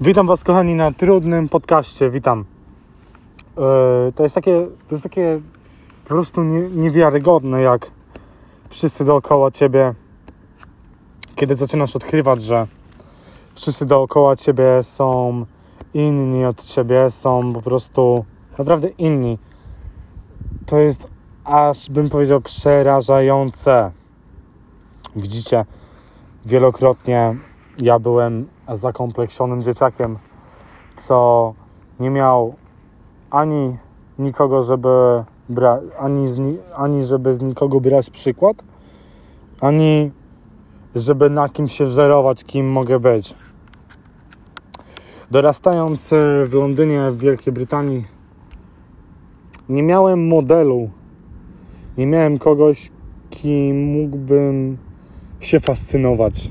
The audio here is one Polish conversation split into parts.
Witam Was, kochani, na trudnym podcaście. Witam. Yy, to jest takie, to jest takie po prostu nie, niewiarygodne, jak wszyscy dookoła Ciebie, kiedy zaczynasz odkrywać, że wszyscy dookoła Ciebie są inni od Ciebie, są po prostu naprawdę inni. To jest aż bym powiedział przerażające. Widzicie, wielokrotnie ja byłem zakompleksionym dzieciakiem, co nie miał ani nikogo, żeby brać, ani, ani żeby z nikogo brać przykład, ani żeby na kim się wzorować, kim mogę być. Dorastając w Londynie, w Wielkiej Brytanii, nie miałem modelu, nie miałem kogoś, kim mógłbym się fascynować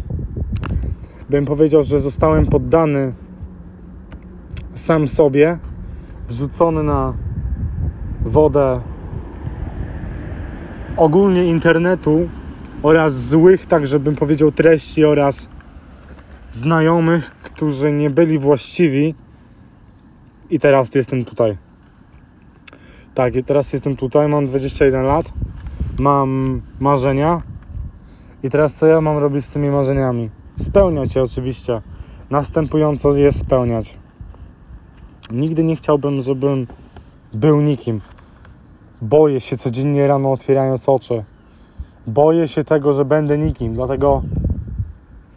bym powiedział, że zostałem poddany sam sobie, wrzucony na wodę ogólnie internetu oraz złych, także bym powiedział, treści oraz znajomych, którzy nie byli właściwi. I teraz jestem tutaj. Tak, teraz jestem tutaj, mam 21 lat, mam marzenia. I teraz co ja mam robić z tymi marzeniami? Spełniać je oczywiście. Następująco je spełniać. Nigdy nie chciałbym, żebym był nikim. Boję się codziennie rano otwierając oczy. Boję się tego, że będę nikim, dlatego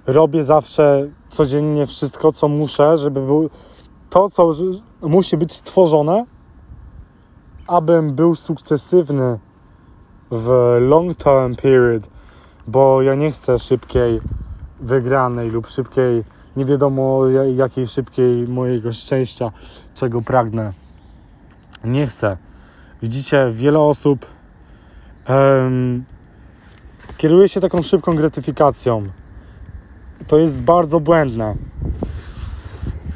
robię zawsze codziennie wszystko, co muszę, żeby był to, co musi być stworzone, abym był sukcesywny w long term period, bo ja nie chcę szybkiej wygranej lub szybkiej, nie wiadomo jakiej szybkiej mojego szczęścia, czego pragnę. Nie chcę. Widzicie, wiele osób um, kieruje się taką szybką gratyfikacją. To jest bardzo błędne.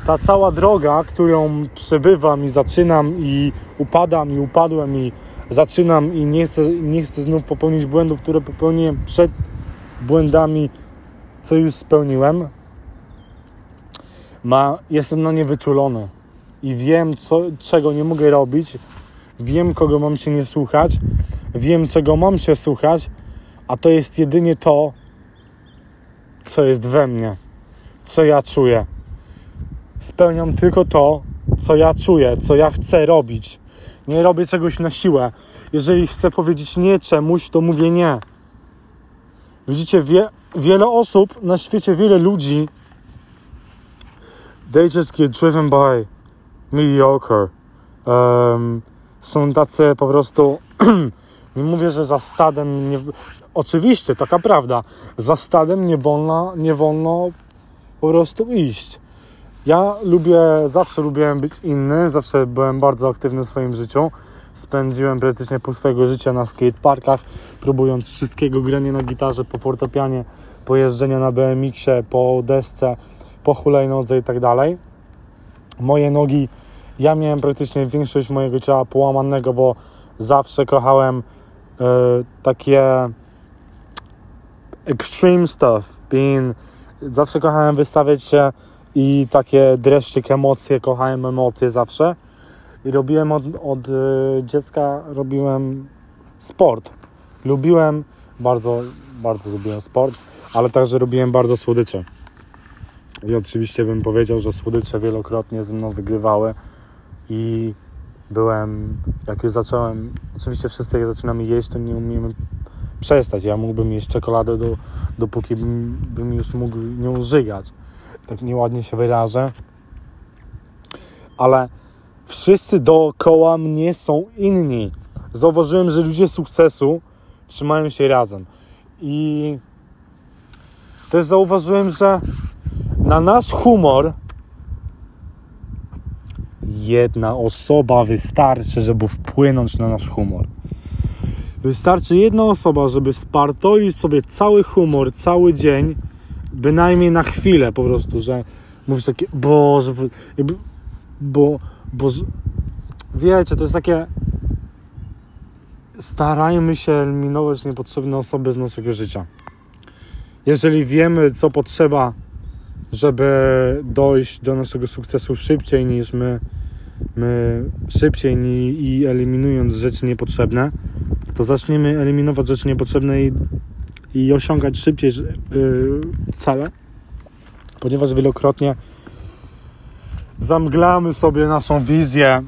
Ta cała droga, którą przebywam i zaczynam i upadam i upadłem i zaczynam i nie chcę, nie chcę znów popełnić błędów, które popełniłem przed błędami co już spełniłem, ma, jestem na nie wyczulony i wiem, co, czego nie mogę robić, wiem, kogo mam się nie słuchać, wiem, czego mam się słuchać, a to jest jedynie to, co jest we mnie, co ja czuję. Spełniam tylko to, co ja czuję, co ja chcę robić. Nie robię czegoś na siłę. Jeżeli chcę powiedzieć nie czemuś, to mówię nie. Widzicie, wie, wiele osób na świecie, wiele ludzi they just get driven by mediocre. Um, są tacy po prostu nie mówię, że za stadem nie, oczywiście, taka prawda za stadem nie wolno, nie wolno po prostu iść. Ja lubię, zawsze lubiłem być inny zawsze byłem bardzo aktywny w swoim życiu. Spędziłem praktycznie pół swojego życia na skateparkach próbując wszystkiego, granie na gitarze, po fortepianie po jeżdżeniu na BMX-ie, po desce, po hulajnodze i tak dalej. Moje nogi, ja miałem praktycznie większość mojego ciała połamanego, bo zawsze kochałem y, takie extreme stuff, being, zawsze kochałem wystawiać się i takie dreszczyk emocje, kochałem emocje zawsze i robiłem od, od y, dziecka robiłem sport. Lubiłem bardzo, bardzo lubiłem sport ale także robiłem bardzo słodycze. I oczywiście bym powiedział, że słodycze wielokrotnie ze mną wygrywały i byłem, jak już zacząłem, oczywiście wszyscy jak zaczynamy jeść, to nie umiemy przestać. Ja mógłbym jeść czekoladę, do, dopóki bym, bym już mógł nią żygać. Tak nieładnie się wyrażę. Ale wszyscy dookoła mnie są inni. Zauważyłem, że ludzie sukcesu trzymają się razem. I też zauważyłem, że na nasz humor jedna osoba wystarczy, żeby wpłynąć na nasz humor. Wystarczy jedna osoba, żeby spartolić sobie cały humor, cały dzień, bynajmniej na chwilę po prostu, że mówisz takie, bo, bo, bo wiecie, to jest takie starajmy się eliminować niepotrzebne osoby z naszego życia jeżeli wiemy, co potrzeba żeby dojść do naszego sukcesu szybciej niż my, my szybciej ni, i eliminując rzeczy niepotrzebne, to zaczniemy eliminować rzeczy niepotrzebne i, i osiągać szybciej yy, cele, ponieważ wielokrotnie zamglamy sobie naszą wizję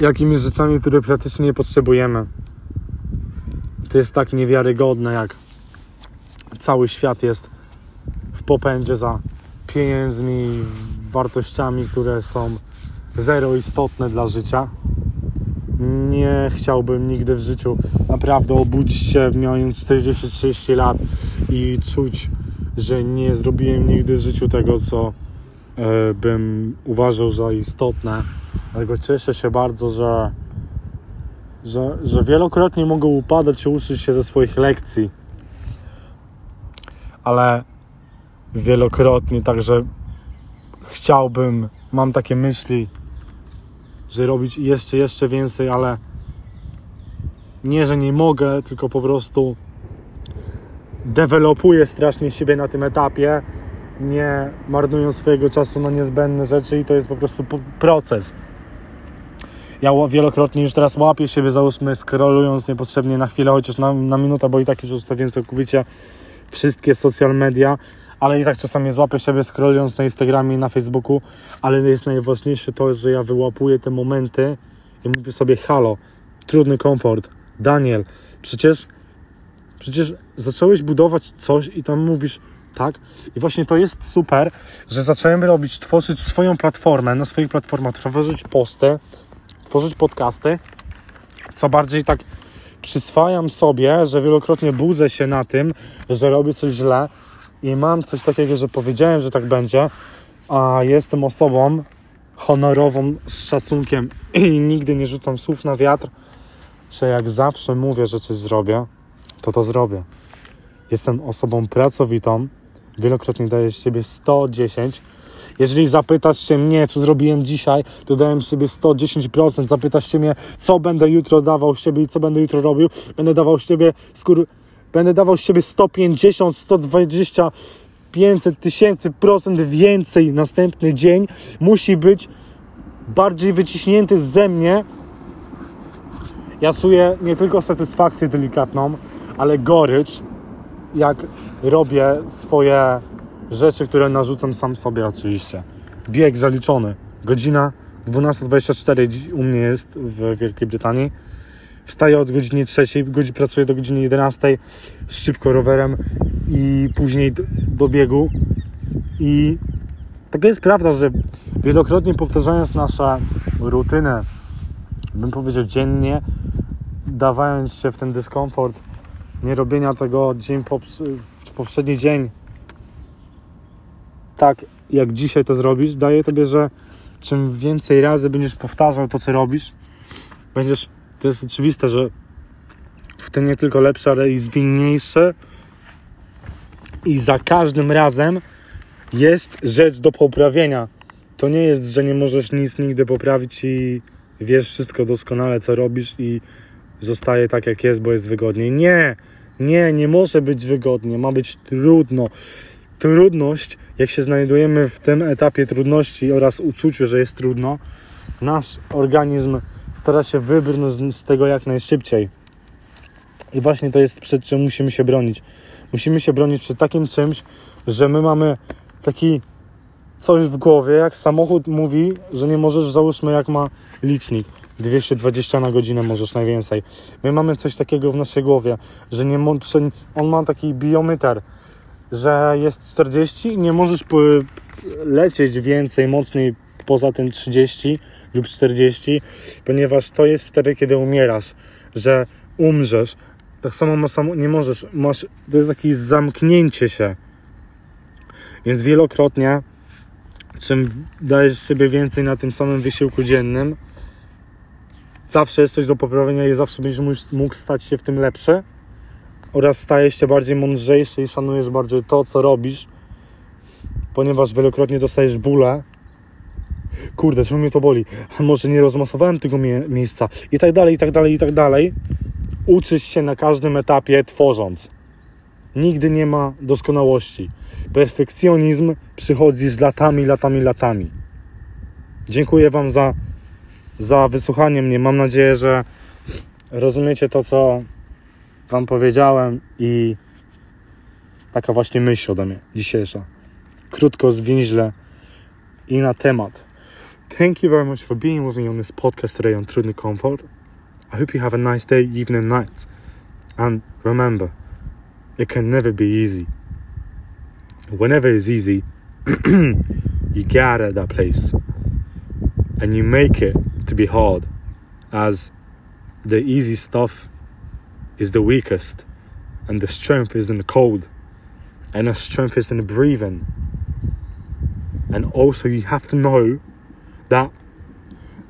jakimiś rzeczami, które praktycznie nie potrzebujemy. To jest tak niewiarygodne, jak cały świat jest w popędzie za pieniędzmi, wartościami, które są zero istotne dla życia. Nie chciałbym nigdy w życiu naprawdę obudzić się mając 40-30 lat i czuć, że nie zrobiłem nigdy w życiu tego, co e, bym uważał za istotne. Dlatego cieszę się bardzo, że, że, że wielokrotnie mogę upadać i uczyć się ze swoich lekcji. Ale wielokrotnie, także chciałbym, mam takie myśli, że robić jeszcze, jeszcze więcej, ale nie, że nie mogę, tylko po prostu dewelopuję strasznie siebie na tym etapie, nie marnując swojego czasu na niezbędne rzeczy i to jest po prostu proces. Ja wielokrotnie już teraz łapię siebie, załóżmy, scrollując niepotrzebnie na chwilę, chociaż na, na minutę, bo i tak już zostawiłem całkowicie wszystkie social media, ale i tak czasami złapię siebie scrollując na Instagramie i na Facebooku, ale jest najważniejsze to, że ja wyłapuję te momenty i mówię sobie halo, trudny komfort, Daniel, przecież przecież zacząłeś budować coś i tam mówisz tak? I właśnie to jest super, że zacząłem robić, tworzyć swoją platformę, na swoich platformach tworzyć posty, tworzyć podcasty, co bardziej tak przyswajam sobie, że wielokrotnie budzę się na tym, że robię coś źle, i mam coś takiego, że powiedziałem, że tak będzie, a jestem osobą honorową z szacunkiem i nigdy nie rzucam słów na wiatr, że jak zawsze mówię, że coś zrobię, to to zrobię. Jestem osobą pracowitą, wielokrotnie daję z siebie 110. Jeżeli zapytasz się mnie, co zrobiłem dzisiaj, to dałem siebie 110%. Zapytasz się mnie, co będę jutro dawał siebie i co będę jutro robił, będę dawał siebie skór będę dawał siebie 150, 120, 500 tysięcy procent więcej następny dzień musi być bardziej wyciśnięty ze mnie. Ja czuję nie tylko satysfakcję delikatną, ale gorycz, jak robię swoje rzeczy, które narzucam sam sobie oczywiście. Bieg zaliczony. Godzina 12.24 u mnie jest w Wielkiej Brytanii Wstaję od godziny 3, pracuję do godziny 11, szybko rowerem i później do, do biegu. I taka jest prawda, że wielokrotnie powtarzając nasze rutynę, bym powiedział dziennie, dawając się w ten dyskomfort, nie robienia tego dzień poprzedni dzień tak jak dzisiaj to zrobisz, daje tobie, że czym więcej razy będziesz powtarzał to, co robisz, będziesz to jest oczywiste, że w tym nie tylko lepsze, ale i zwinniejsze. I za każdym razem jest rzecz do poprawienia. To nie jest, że nie możesz nic nigdy poprawić i wiesz wszystko doskonale, co robisz i zostaje tak, jak jest, bo jest wygodniej. Nie, nie, nie może być wygodnie, ma być trudno. Trudność, jak się znajdujemy w tym etapie trudności oraz uczuciu, że jest trudno, nasz organizm stara się wybrnąć z tego jak najszybciej. I właśnie to jest przed czym musimy się bronić. Musimy się bronić przed takim czymś, że my mamy taki coś w głowie, jak samochód mówi, że nie możesz, załóżmy jak ma licznik, 220 na godzinę możesz najwięcej. My mamy coś takiego w naszej głowie, że nie on ma taki biometer, że jest 40 nie możesz lecieć więcej, mocniej poza tym 30, lub 40, ponieważ to jest wtedy, kiedy umierasz, że umrzesz. Tak samo masz, nie możesz, masz, to jest jakieś zamknięcie się. Więc wielokrotnie, czym dajesz sobie więcej na tym samym wysiłku dziennym, zawsze jest coś do poprawienia i zawsze będziesz mógł stać się w tym lepszy oraz stajesz się bardziej mądrzejszy i szanujesz bardziej to, co robisz, ponieważ wielokrotnie dostajesz bóle, kurde, czemu mnie to boli, może nie rozmasowałem tego mie miejsca i tak dalej, i tak dalej, i tak dalej. Uczysz się na każdym etapie tworząc. Nigdy nie ma doskonałości. Perfekcjonizm przychodzi z latami, latami, latami. Dziękuję Wam za, za wysłuchanie mnie. Mam nadzieję, że rozumiecie to, co Wam powiedziałem i taka właśnie myśl ode mnie dzisiejsza. Krótko, zwięźle i na temat. Thank you very much for being with me on this podcast today on Trudny Comfort. I hope you have a nice day, evening, night. And remember, it can never be easy. Whenever it's easy, you get of that place and you make it to be hard, as the easy stuff is the weakest, and the strength is in the cold, and the strength is in the breathing. And also, you have to know that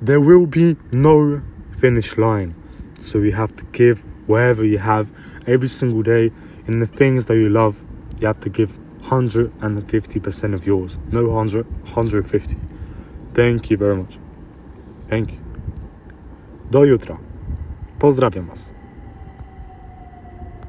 there will be no finish line. So, you have to give wherever you have every single day in the things that you love. You have to give 150% of yours. No 100, 150. Thank you very much. Thank you. Do jutra. Pozdrawiam Was.